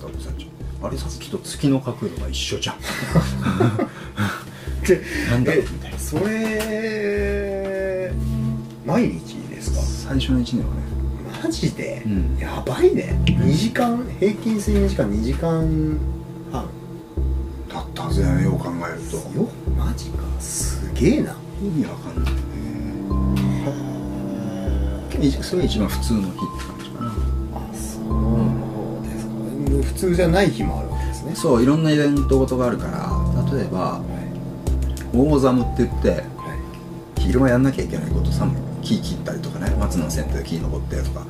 半になんかねまた落とさあれさっきと月の角度が一緒じゃん。でなんだろうえみたいな。それ毎日ですか？最初の1年はね。マジで、うん。やばいね。2時間平均睡眠時間2時間半。だったはずだよねよう考えると。よマジか。すげえな。意味わかんないよねいそれが一番普通の日か普通じゃない日もあるわけですね。そういろんなイベントごとがあるから例えばは大ザムって言っていはい。昼間やんなきゃいけないことさ木切ったりとかね松の剪定で木登ってとか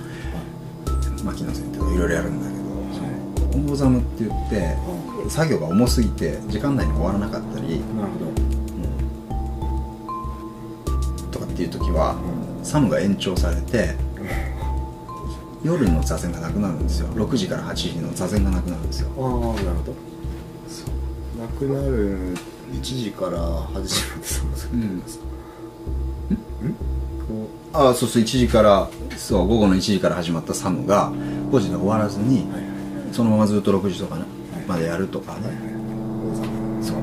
薪の剪定とかいろいろやるんだけど大ザムって言って作業が重すぎて時間内に終わらなかったり、なるとかっていう時はサムが延長されて夜の座禅がなくなるんですよ。6時から8時の座禅がなくなるんですよ。ああなるほど。なくなる1時から8時までそうんですか？ああそうそう1時からそう午後の1時から始まったサムが5時で終わらずにそのままずっと6時とかねまでやるとかね、そう。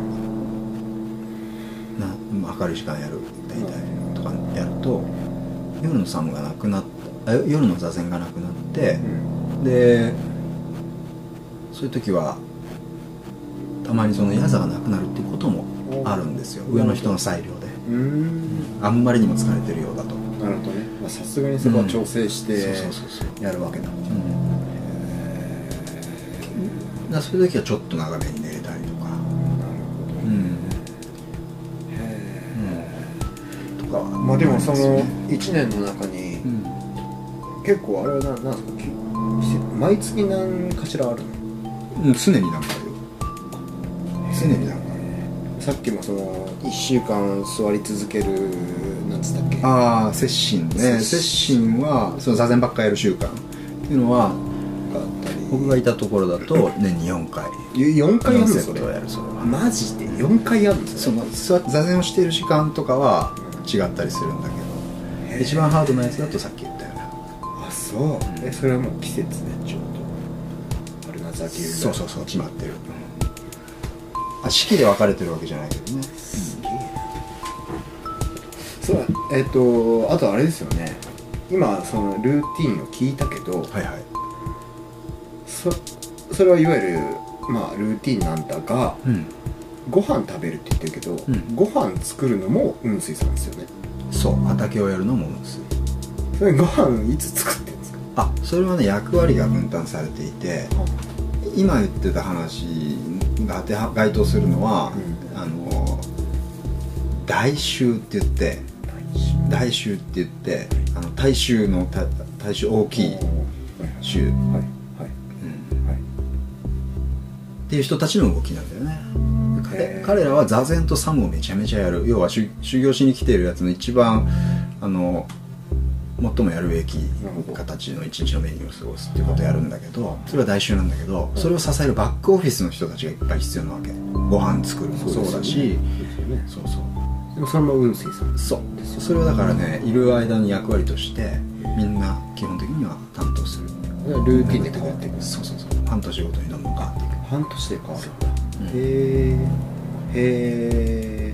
な明るい時間やる大体とかやると夜のサムがなくなったあ夜の座禅がなくなってうん。でそういう時はたまにその矢座がなくなるっていうこともあるんですよ。上の人の裁量で。あんまりにも疲れてるようだと、なるほどね。まあさすがにそこは調整してそうそうそうそう。やるわけだうん、だからそういう時はちょっと長めに寝れたりとか。なるほどうん、へうん、とかまあでもそのあり1年の中に結構あれはななんですか？き毎月何かしらあるの？常になんかあるよ。常になんかある。さっきもその1週間座り続けるなんつったっけ？ああ摂心ね。摂心。はその座禅ばっかやる習慣。っていうのは僕がいたところだと年に4回。4回やるの？それコンセプトをやるそれは。マジで？4回やるんですその座座禅をしている時間とかは違ったりするんだけど。一番ハードなやつだとさっき言ったようなあそうえそれはもう季節でちょっと。春夏秋冬そうそうそう決まってる。あ四季で分かれてるわけじゃないけどね。すげえ。なそうえっ、とあとあれですよね。今そのルーティンを聞いたけどはいはい。そそれはいわゆるまあルーティンなんだがうん。ご飯食べるって言ってるけど、ん。ご飯作るのも雲水さんですよね。そう畑をやるのもですそれご飯いつ作っあそれはね役割が分担されていて今言ってた話が当ては該当するのは、うあの大衆って言って大衆って言ってあの大衆のた大衆大きい衆、っていう人たちの動きなんだよね。彼彼らは座禅とサムをめちゃめちゃやる。要は修修行しに来ているやつの一番あの最もやるべき形の一日のメニューを過ごすっていうことをやるんだけどそれは大衆なんだけどそれを支えるバックオフィスの人たちがいっぱい必要なわけ。ご飯作るもそうだし。そうそうでもそれも雲水さん。そう。それはだからねいる間に役割としてみんな基本的には担当する。ルーティンで変わっていく。そうそうそう。半年ごとにどんどん変わっていく。半年で変わるんだうん。へえへえ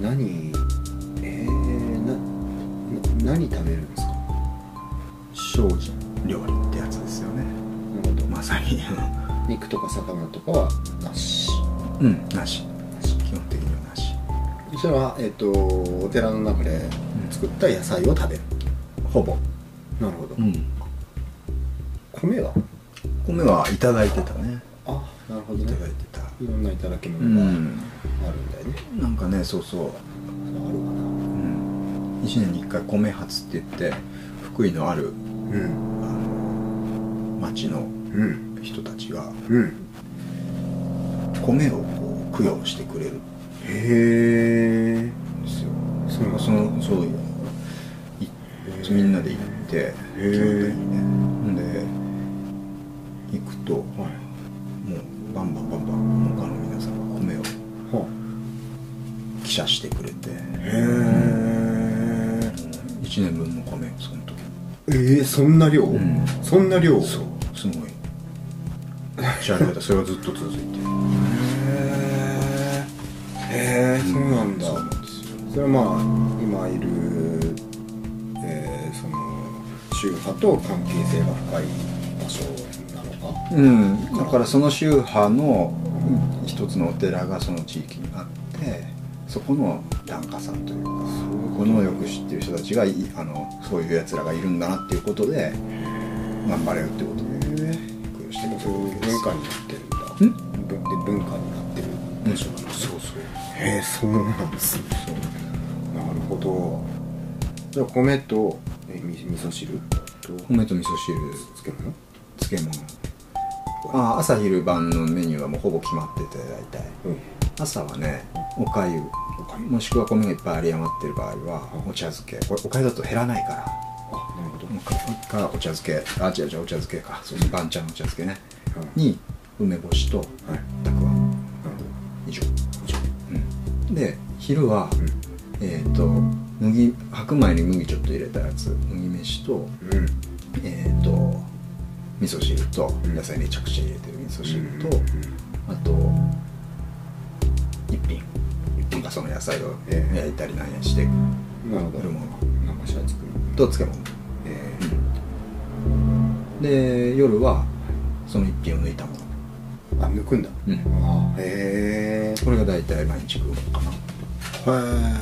何何食べるんですか？精進料理ってやつですよね。なるほど。まさに。肉とか魚とかはなし。うんなし。基本的にはなし。それは、えっとお寺の中で作った野菜を食べる、ほぼ。なるほど、うん。米は？米はいただいてたね。あなるほどいね。ただいてた。いろんないただきう物があるんんだよね、なんかねそうそう、1年に1回米発って言って福井のあるなうん。あの町のうん人たちがうん。米をこう供養してくれる。んへえですよそうなんだそのそういみんなで行って基本的にね。んで行くともはうえー、そんな量、うん。そんな量？そう。すごい。仕上げ方それがずっと続いてる。へえへえそうなんだ。そうなんそれはまあ今いる、えーその宗派と関係性が深い場所なのか？うん。だからその宗派の一つのお寺がその地域にあってそこの檀家さんというかのよく知ってる人たちがいあのそういうやつらがいるんだなっていうことで頑張れよってことで供養してる文化になってるんだ。文で文化になってる場所な。んだ、そうそうへえそうなんですね。なるほど。じゃあ米とえみ味噌汁と米と味噌汁。漬物？漬物。あ朝昼晩のメニューはもうほぼ決まってて大体。うん。朝はねおかゆもしくは米がいっぱい有り余ってる場合はうんお茶漬け。これおかゆだと減らないから。あなるほど。もうかかお茶漬け。あ違う違うお茶漬けか。そうそう番茶のお茶漬けね。うんに梅干しとはい。たくあん。以上、ほど。うん、で昼は、うえっ、と麦白米に麦ちょっと入れたやつ。麦飯とんうん。えっ、と味噌汁とうん。野菜めちゃくちゃ入れてる味噌汁と、うん。あとかその野菜をええ。焼いたりなんやしてなるほど。るもの。生しは作る。と漬物えで夜はその一品を抜いたもの。ー、あ抜くんだ。うん。あへえ。これが大体毎日食うものかな。へえ。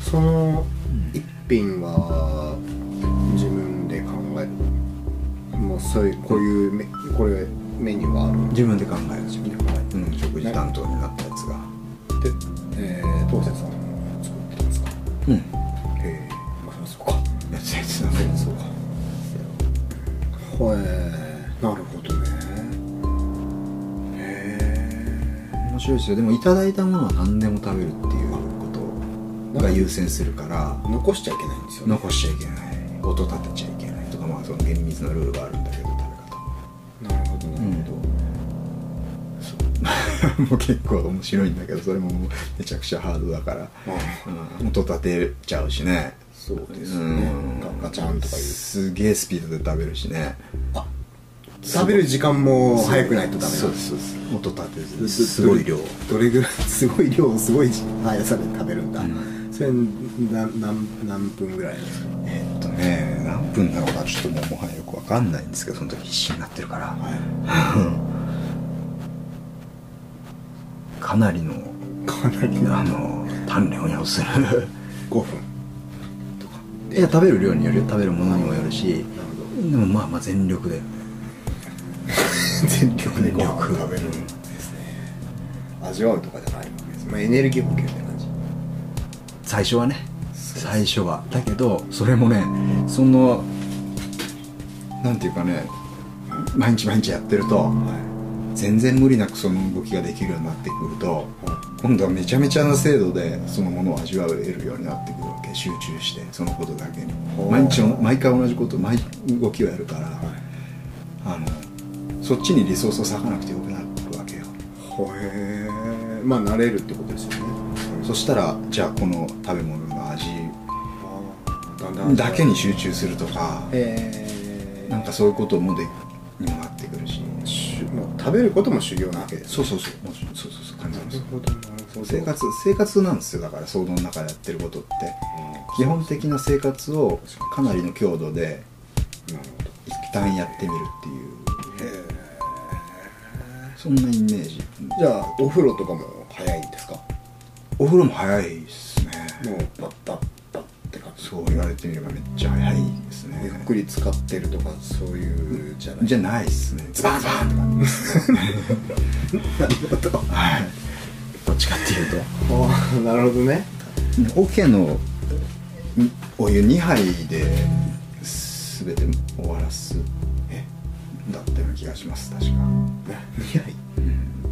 その一品は自分で考える。もうそういうこういうメこれメニューがある。自分で考える。自分で食事担当になったやつが。で、えー、当節さんも作ってますか？うん。へえまあそうか。やつやつだねそうか。へえなるほどね。へえ面白いですよ。でもいただいたものは何でも食べるっていうことが優先するから。残しちゃいけないんですよね。残しちゃいけない。音立てちゃいけないとかまあその厳密なルールがあるんだけど食べ方なるほどなるほど、もう結構面白いんだけどそれもめちゃくちゃハードだから、あうん、音立てちゃうしね。そうですうねん。ガガチャンとかいう。すげえスピードで食べるしね。あ食べる時間も早くないとダメそうですそうです。音立てずすすごい量。どれぐらい すごい量すごい速さで食べるんだ、うん。それ何何何分ぐらいですか？えーっとね何分だろうかちょっともうもはやよくわかんないんですけどその時必死になってるから、かなりのかなりあの鍛錬を要する。5分。いや食べる量によるよ食べるものにもよるしでもまあまあ全力で。ど 全力でご飯を全力食べるんですね。味わうとかじゃないわけです、まあ、エネルギー補給って感じ。最初はね。最初は。だけどそれもねそのなんていうかね毎日毎日やってるとは全然無理なくその動きができるようになってくると今度はめちゃめちゃな精度でそのものを味わえるようになってくるわけ集中してそのことだけに。毎日の毎回同じこと毎動きをやるから、あのそっちにリソースを割かなくてよくなるわけよ。ほへえまあ慣れるってことですよね。そしたらじゃあこの食べ物の味あだけに集中するとかえー、なんかそういうこともでにもなってくるし食べることも修行なわけですそうそうそう。もちろんそうそうそう。感じます。生活生活なんですよだから想像の中でやってることって。基本的な生活をかなりの強度で一旦やってみるっていう。へそんなイメージ。えじゃあお風呂とかも早いんですか？お風呂も早いですね。もうパッパッパッって感じ。そう言われてみればめっちゃ早い。ですねゆっくり使ってるとかそういうじゃない？じゃないですね。ズバンズバンって感じですなるほど。はいどっちかっていうと。ああなるほどね。桶のお湯2杯で全て終わらす。え？だったような気がします確か、2杯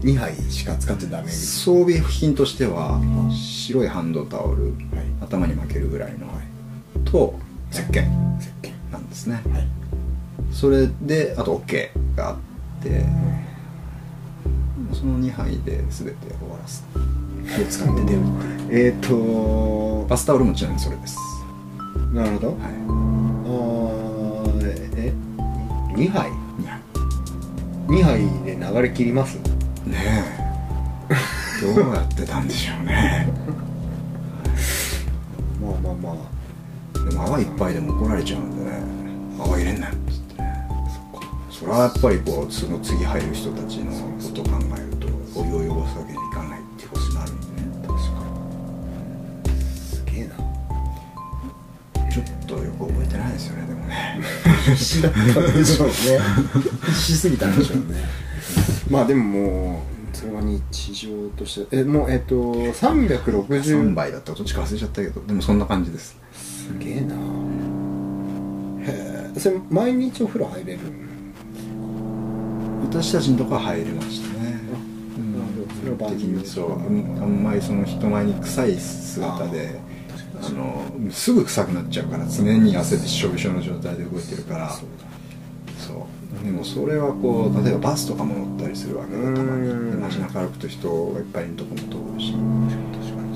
？2杯しか使っちゃダメ装備品としては白いハンドタオル、頭に巻けるぐらいの、と石鹸。石鹸。なんですね、はい。それであと桶があってその2杯で全て終わらす。で使って出るっていう。えっ、ー、とバスタオルもちなみにそれです。なるほど、はあーえ2杯？い2杯。2杯で流れ切ります？ねえ。どうやってたんでしょうね。まあまあまあ。でも泡いっぱいでも怒られちゃうんでね泡入れんなよ。っつってねそれはやっぱりこうその次入る人たちのことを考えるとお湯を汚すわけにいかないっていうことになるんでね。確かに。すげえな。ちょっとよく覚えてないですよねでもね。必死だったんでしょうね必死すぎたんでしょうねまあでももうそれは日常としてえもうえっと360 3倍だったかどっちか忘れちゃったけどでもそんな感じですすげえなそれ毎日お風呂入れる私たちのとこは入れましたね。うん。なるほどそれは番的組にそう。あんまりその人前に臭い姿であのすぐ臭くなっちゃうから常に汗でしょびしょの状態で動いてるから。そうでもそれはこう例えばバスとかも乗ったりするわけでたまにうん。で街中歩くと人がいっぱいいるとこも通るし。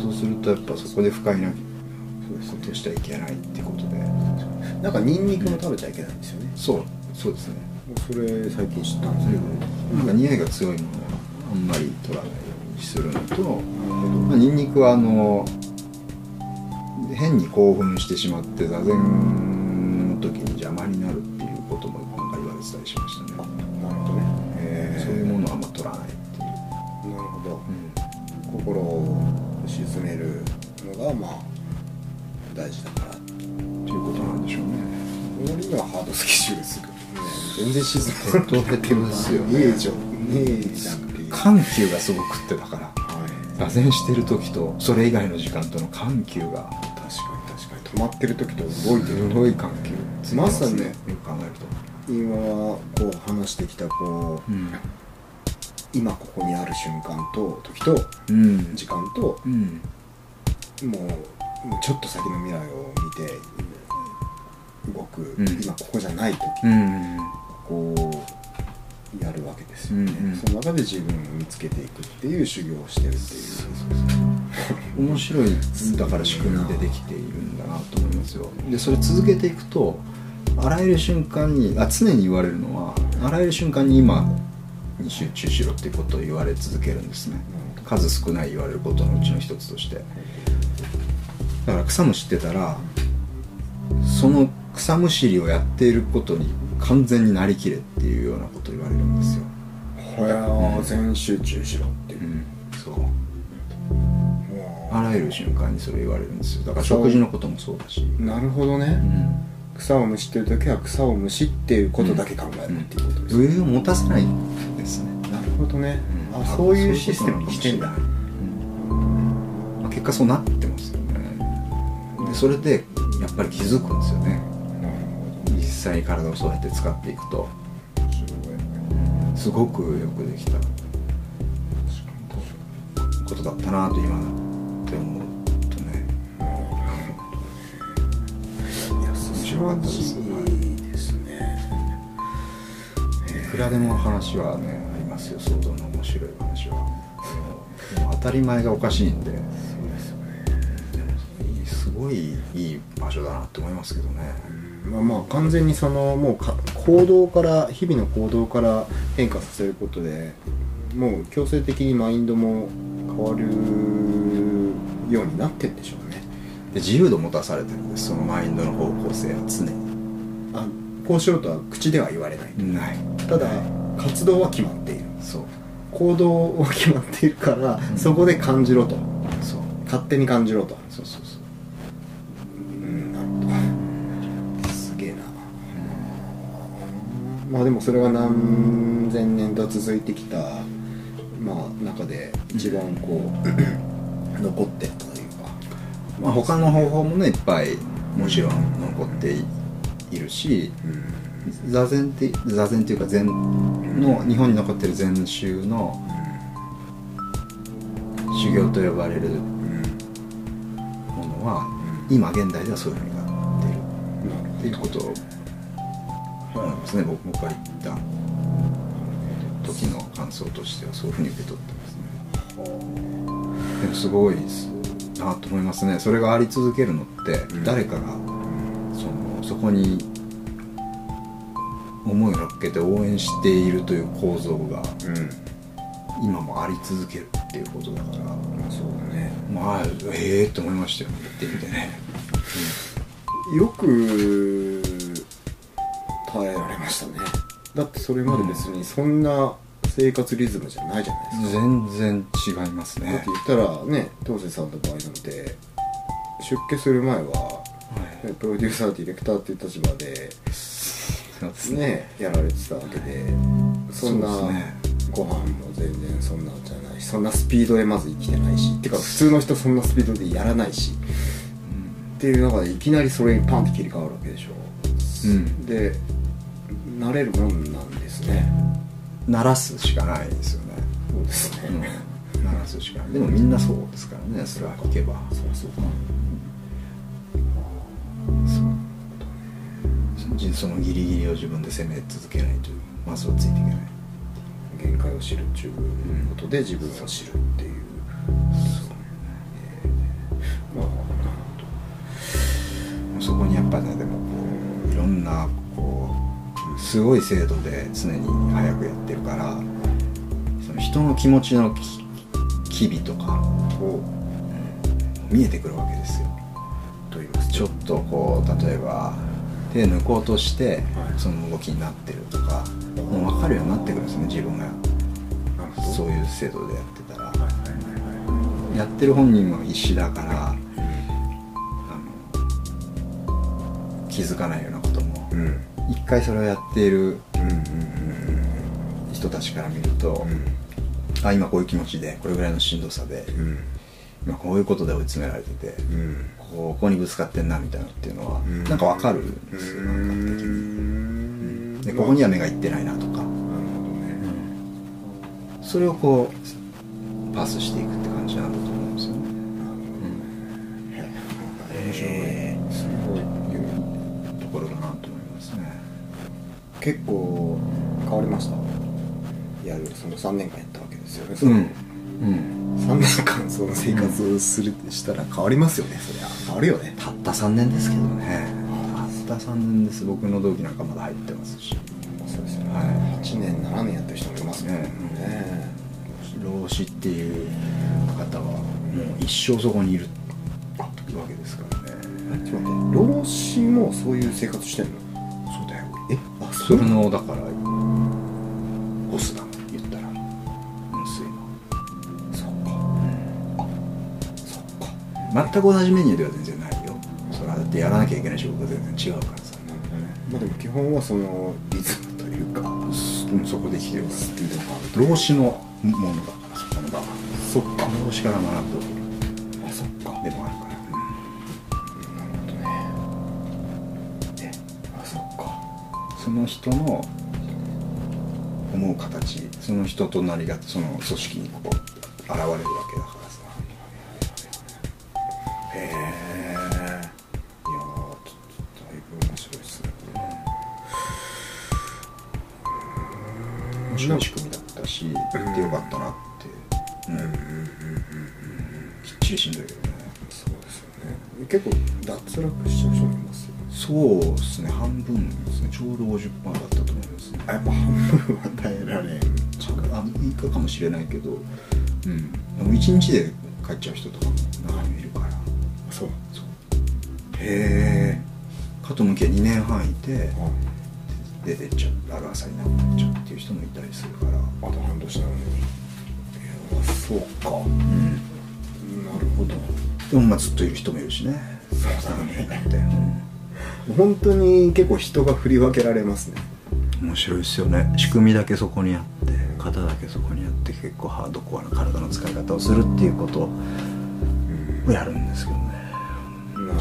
そうするとやっぱそこで不快なことをしちゃいけないってことでなんかニンニクも食べちゃいけないんですよね。そうそうですね。それ最近知ったんですけど、なんか匂いが強いものはあんまり取らないようにするのと、まあ、ニンニクはあの変に興奮してしまって座禅俺にはハードスケジュールですけどね全然沈まないヘトヘトですよねねえじゃんねえじゃ緩急がすごくってだから。はい。座禅してる時とそれ以外の時間との緩急が。確かに確かに。止まってる時と動いてる。すごい緩急まさにねよく考えると今こう話してきたこううん。今ここにある瞬間と時とうん時間とうん。もうもうちょっと先の未来を見て動く、うん。今ここじゃない時、うん。こうやるわけですよね、うんうん。その中で自分を見つけていくっていう修行をしてるっていう。面白い。だから仕組みでできているんだなと思いますよ。でそれ続けていくとあらゆる瞬間にあ常に言われるのはあらゆる瞬間に今に集中しろっていうことを言われ続けるんですね。数少ない言われることのうちの一つとして。だから草むしってたらその草むしりをやっていることに完全になりきれっていうようなことを言われるんですよ、ほや全集中しろっていう、うん、そう。もあらゆる瞬間にそれ言われるんですよ。だから食事のこともそうだし、うなるほどね、うん。草をむしってる時は草をむしっていうことだけ考えるっていうことです、余裕を持たせないんですね、なるほどね、うん。あそういうシステムにしてんだ。そうん。まあ結果そうなってますよね。でそれでやっぱり気づくんですよね実際に体をそうやって使っていくと。すごくよくできた。ことだったなと今って思うとね。いや素晴らしいですね。いくらでも話はねありますよ。想像の面白い話は。でも当たり前がおかしいんで。そうですよね。すごいいい場所だなって思いますけどねまあまあ完全にそのもうか行動から日々の行動から変化させることでもう強制的にマインドも変わるようになってんでしょうね。で自由度持たされてるんです。そのマインドの方向性は常に。あこうしろとは口では言われない。ない。ただ活動は決まっている。そう。行動は決まっているから、うん。そこで感じろと。そう。勝手に感じろと。そうそうそうまあでもそれが何千年と続いてきたまあ中で一番こう 残ってったというか。まあ他の方法もねいっぱいもちろん残っていいるしうん。座禅って座禅っていうか禅の日本に残ってる禅宗の修行と呼ばれるものは今現代ではそういうふうになっているっていうことを思いますね僕僕が言った時の感想としてはそういうふうに受け取ってますね。でもすごいなと思いますね。それがあり続けるのってうん。誰かがそのそこに思いを乗っけて応援しているという構造がうん。今もあり続けるっていうことだから。そうだね。まあええー、と思いましたよ言ってみてね、よくしたね。だってそれまで別にそんな生活リズムじゃないじゃないですか、全然違いますね。だって言ったらね東瀬さんの場合なんて出家する前は、はプロデューサーディレクターっていう立場でそうですね。やられてたわけでそんなそうですね。ご飯も全然そんなんじゃないしそんなスピードでまず生きてないしってか普通の人そんなスピードでやらないしっていう中でいきなりそれにパンって切り替わるわけでしょ。うん。で慣れるもんなんですね。鳴らすしかないですよね。そうですね、うん鳴らすしかない。でもみんなそうですからね。それは聞けば。そうそうかそう。そのギリギリを自分で攻め続けないとまずはついていけない限界を知るっていうことで自分を知るっていう、まあそこにやっぱねでもこういろんなすごい精度で常に早くやってるからその人の気持ちのき機微とかを見えてくるわけですよ。と言いますちょっとこう例えば手抜こうとしてはい。その動きになってるとかもう分かるようになってくるんですね自分が。そういう制度でやってたら。やってる本人も必死だからあの気づかないようなこともうんうん一回それをやっているうんうん人たちから見ると、あ今こういう気持ちでこれぐらいのしんどさでうん。今こういうことで追い詰められててうん。ここにぶつかってんなみたいなっていうのはうん。なんかわかるんですよ感覚的に。にでここには目がいってないなとか。なるほどね。それをこうパスしていくって感じなんだと思うんですよね。面白いすごいいうところだなと思いますね結構変わりました？やるその3年間やったわけですよね。うん。うん。3年間その生活をするってしたら変わりますよね。そりゃ変わるよね。たった3年ですけどね。たった3年です。僕の同期なんかまだ入ってますし。そうですよね、はい。8年7年やってる人もいますもんね。ね。老子っていう方はもう一生そこにいるわけですからね。ちょっと待って。老子もそういう生活してんの？それのだからボスだ言ったら。噴水の。そっか。あそっか。全く同じメニューでは全然ないよ。それはだってやらなきゃいけない仕事が全然違うからさ。まあでも基本はそのリズムというか。うんそこで来てるかスピード感ら老子のものだからそこの場はそっか。老子から学ぶ。あそっか。でもあるその人の思う形その人となりがその組織にこう現れるわけだから。そうですね。半分ですね。ちょうど50%だったと思いますね。あやっぱ半分は耐えられん。あいいかかもしれないけど。うん。でも1日で帰っちゃう人とかも中にはいるから。そう。そう。へえかと向きは2年半い。て出てっちゃうある朝になっちゃうっていう人もいたりするから。あと半年なのに。いやそうか。うん。なるほど。でもまあずっといる人もいるしね。そうだね。だって、本当に結構人が振り分けられますね。うん面白いですよね。仕組みだけそこにあって型だけそこにあって結構ハードコアな体の使い方をするっていうことをやるんですけどね。なるほ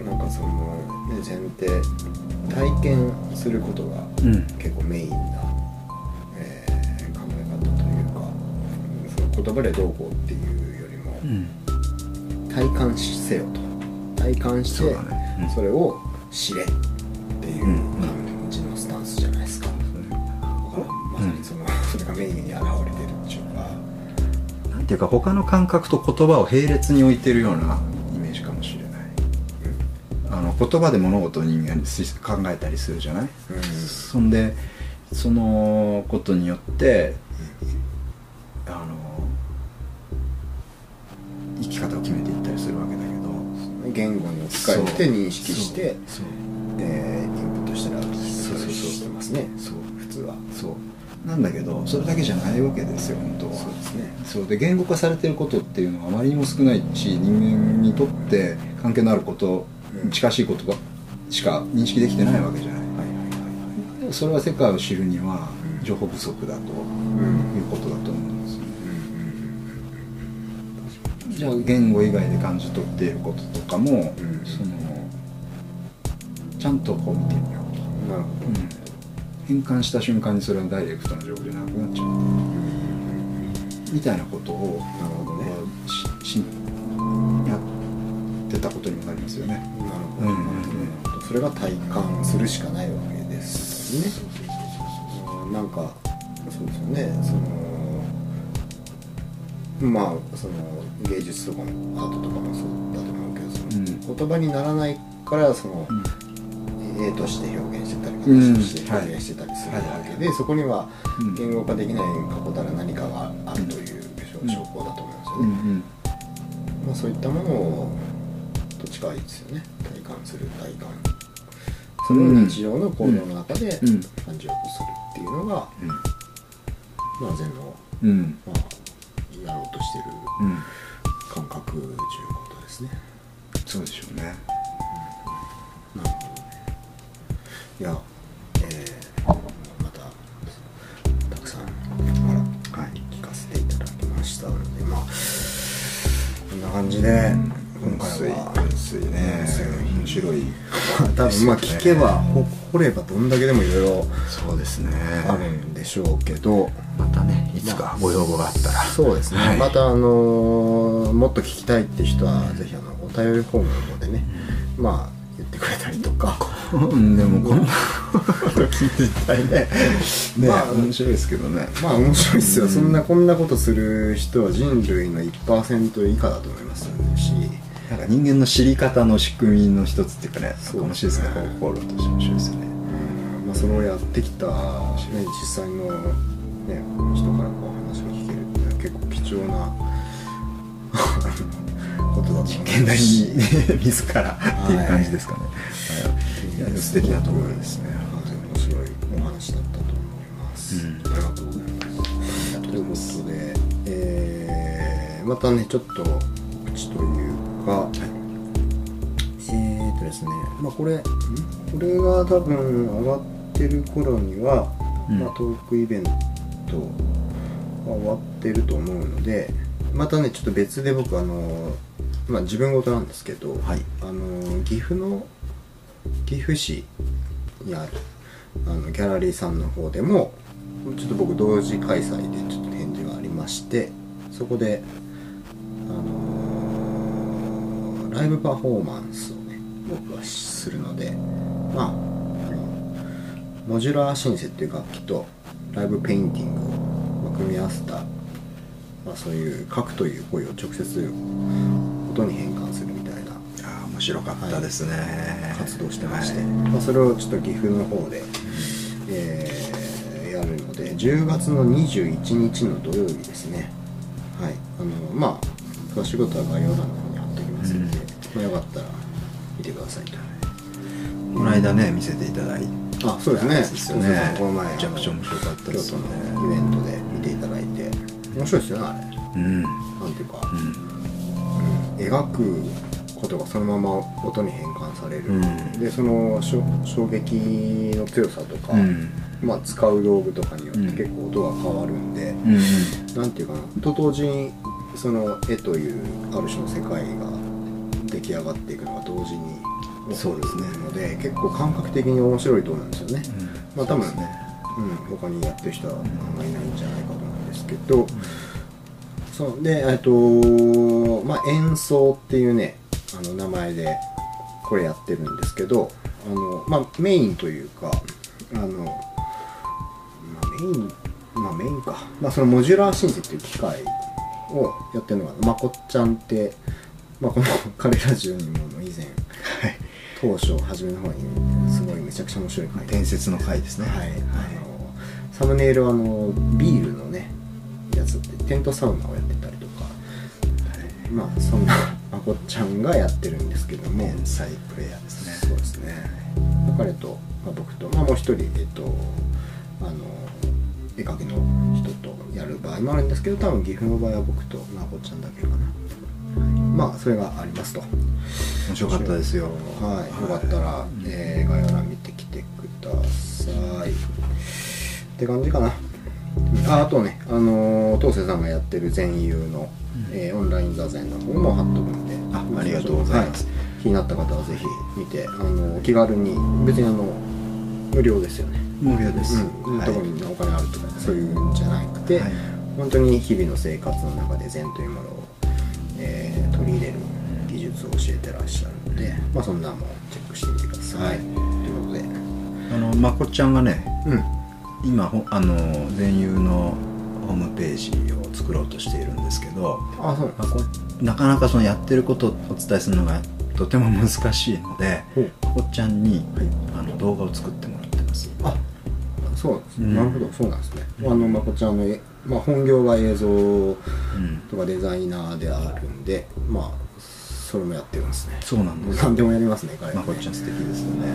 どなんかそのね前提体験することがうん結構メインな、えー考え方というかその言葉でどうこうっていうよりも、うん。体感せよと体感してそうだね。うん。それを知れっていう感じのスタンスじゃないですか、まさにその、それがメインに現れてるっていうか。なんていうか他の感覚と言葉を並列に置いてるようなイメージかもしれない。あの言葉で物事を人間に考えたりするじゃない、うん。そんでそのことによって言語に置き換えて認識してえーインプットしたらそうそうそうしてますね。そう普通は。そう。なんだけどそれだけじゃないわけですよ本当は。そうですね。そう。で言語化されてることっていうのはあまりにも少ないし人間にとって関係のあること、うん。近しい言葉しか認識できてないわけじゃない、はいはいはいはい。それは世界を知るにはうん。情報不足だとうん。いうことだと思うんですねうんじゃあ言語以外で感じ取っていることとかも、うん。そのちゃんとこう見てみようなるほど。と、変換した瞬間にそれはダイレクトな情報じゃなくなっちゃう。みたいなことをなるほどね。ししやってたことにもなりますよね。なるほど、うんうんうん。それが体感するしかないわけですね。うんなんかそうですよね。そのまあその芸術とかもアートとかもそうだと思うけどその、うん言葉にならないからその、うん。絵として表現してたりうん形として表現してたりするわけで、そこにはうん。言語化できない過去たら何かがあるといううん。証拠だと思うんですよね、まあ、そういったものをと近いですよね。体感する体感。それを日常の行動の中でうん。感じようとするっていうのが、まあ、禅の、うん。まあ、やろうとしているうん。感覚ということですね。そうでしょうね。なるほどね。いやえー、またたくさんあら、はい、聞かせていただきました。のでまあこんな感じで今回は純粋純粋ね。面白い。まあ多分まあ聞けばほ掘ればどんだけでもいろいろそうですね。あるんでしょうけど、ねいつかご要望があったら。そうですね、はいまたあのーもっと聞きたいって人はぜひあのお便りフォームの方でね、まあ言ってくれたりとかうんでもこんなこと聞いていたいね。ねまあ面白いですけどね。まあ面白いですよ、うんそんなこんなことする人は人類の1%以下だと思いますしなんか人間の知り方の仕組みの一つっていうかね、そうか面白いですね。方法論として面白いですよね。まあ、それをやってきた、ね、実際の、ね、人からこう話を聞けるっていうのは結構貴重な ことだと思います。現代に 自らっていう感じですかね。い。い。や素敵なところですね。面白いお話だったと思います、うん。ありがとうございます。ということで、えーまたねちょっと告知というか、えーとですねまあこれん？これが多分上がってる頃には、うん。まあ、トークイベントは終わってると思うのでまたねちょっと別で僕あのまあ自分事なんですけど、はい。あの岐阜の岐阜市にあるあのギャラリーさんの方でもちょっと僕同時開催でちょっと展示がありましてそこであのーライブパフォーマンスをね僕はするのでまああのモジュラーシンセっていう楽器とライブペインティングを、まあ組み合わせた、まあ、そういう書くという行為を直接音に変換するみたいな面白かったですね。活動してまして、はいまあ、それをちょっと岐阜の方で、えーやるので10月の21日の土曜日ですねはいあのまあ詳しいことは概要欄の方に貼っておきますので、まあ、よかったら見てくださいとこの間ね見せていただいて。あそうですね。ですよね。この前めちゃくちゃ面白かったですよねイベントで見ていただいて。面白いですよねあれ。うん。なんていうか、うん。描くことがそのまま音に変換される、うん。でその衝撃の強さとか、うん。まあ、使う道具とかによってうん。結構音が変わるんで、うん。なんていうかな。と同時にその絵というある種の世界が出来上がっていくのが同時にそうですね。ので結構感覚的に面白いと思うんですよね、まあ多分ねうん、他にやってる人はあんまりいないんじゃないかと思うんですけど、そう。でえっとまあ演奏っていうねあの名前でこれやってるんですけどあのまあメインというかあの、まあ、メインまあメインか、まあ、そのモジュラーシンセっていう機械をやってるのがまこっちゃんって、まあ、この彼ラジオにも以前、当初初めの方にすごいめちゃくちゃ面白い回。伝説の回ですね。はい、あのサムネイルはあのビールのねやつってテントサウナをやってたりとか、まあそんなまこっちゃんがやってるんですけども。天才プレイヤーですね。そうですね。彼と、まあ、僕と、まあ、もう一人えっとあの絵描きの人とやる場合もあるんですけど多分岐阜の場合は僕とまこっちゃんだけかな、はいまあそれがありますと。面白かったですよ。はい、よかったら、えー概要欄見てきてください。って感じかな。ああとねあのー東瀬さんがやってる全友の、えーオンライン座禅の方も貼っとくんで。あありがとうございます。は気になった方はぜひ見てあの気軽に別にあの無料ですよね。無料です。うん、はい。特にお金あるとかそういうんじゃなくて、はい。本当に日々の生活の中で禅というものを、っしゃるので、まあ、そんなのもチェックしてみてください、はい。ということで。あのまこっちゃんがねうん。今ほあの全友のホームページを作ろうとしているんですけどあそうまこなかなかそのやってることをお伝えするのがとても難しいのでほう。まこっちゃんに、はい。あの動画を作ってもらってます。あそうなんですね、うん。なるほど。そうなんですね、あのまこちゃんのえ、まあ、本業が映像うん。とかデザイナーであるんでまあそれもやってるんですね。そうなんです。何でもやりますね彼はね。まこっちゃん素敵ですよね。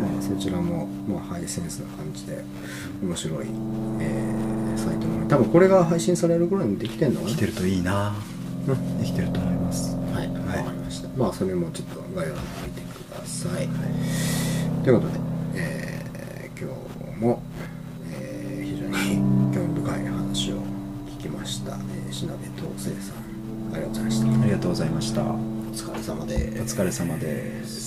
まあ、そちらも、まあ、ハイセンスな感じで面白い、えーサイトなので多分これが配信される頃にできてんのかな？来てるといいな。うん。できてると思います。はい、わはい。かりました。まあそれもちょっと概要欄見てください、ということで、えー今日も、えー非常に興味深い話を聞きました、えー、しなべ東生さんありがとうございました。ありがとうございました疲れ様で。す疲れ様です。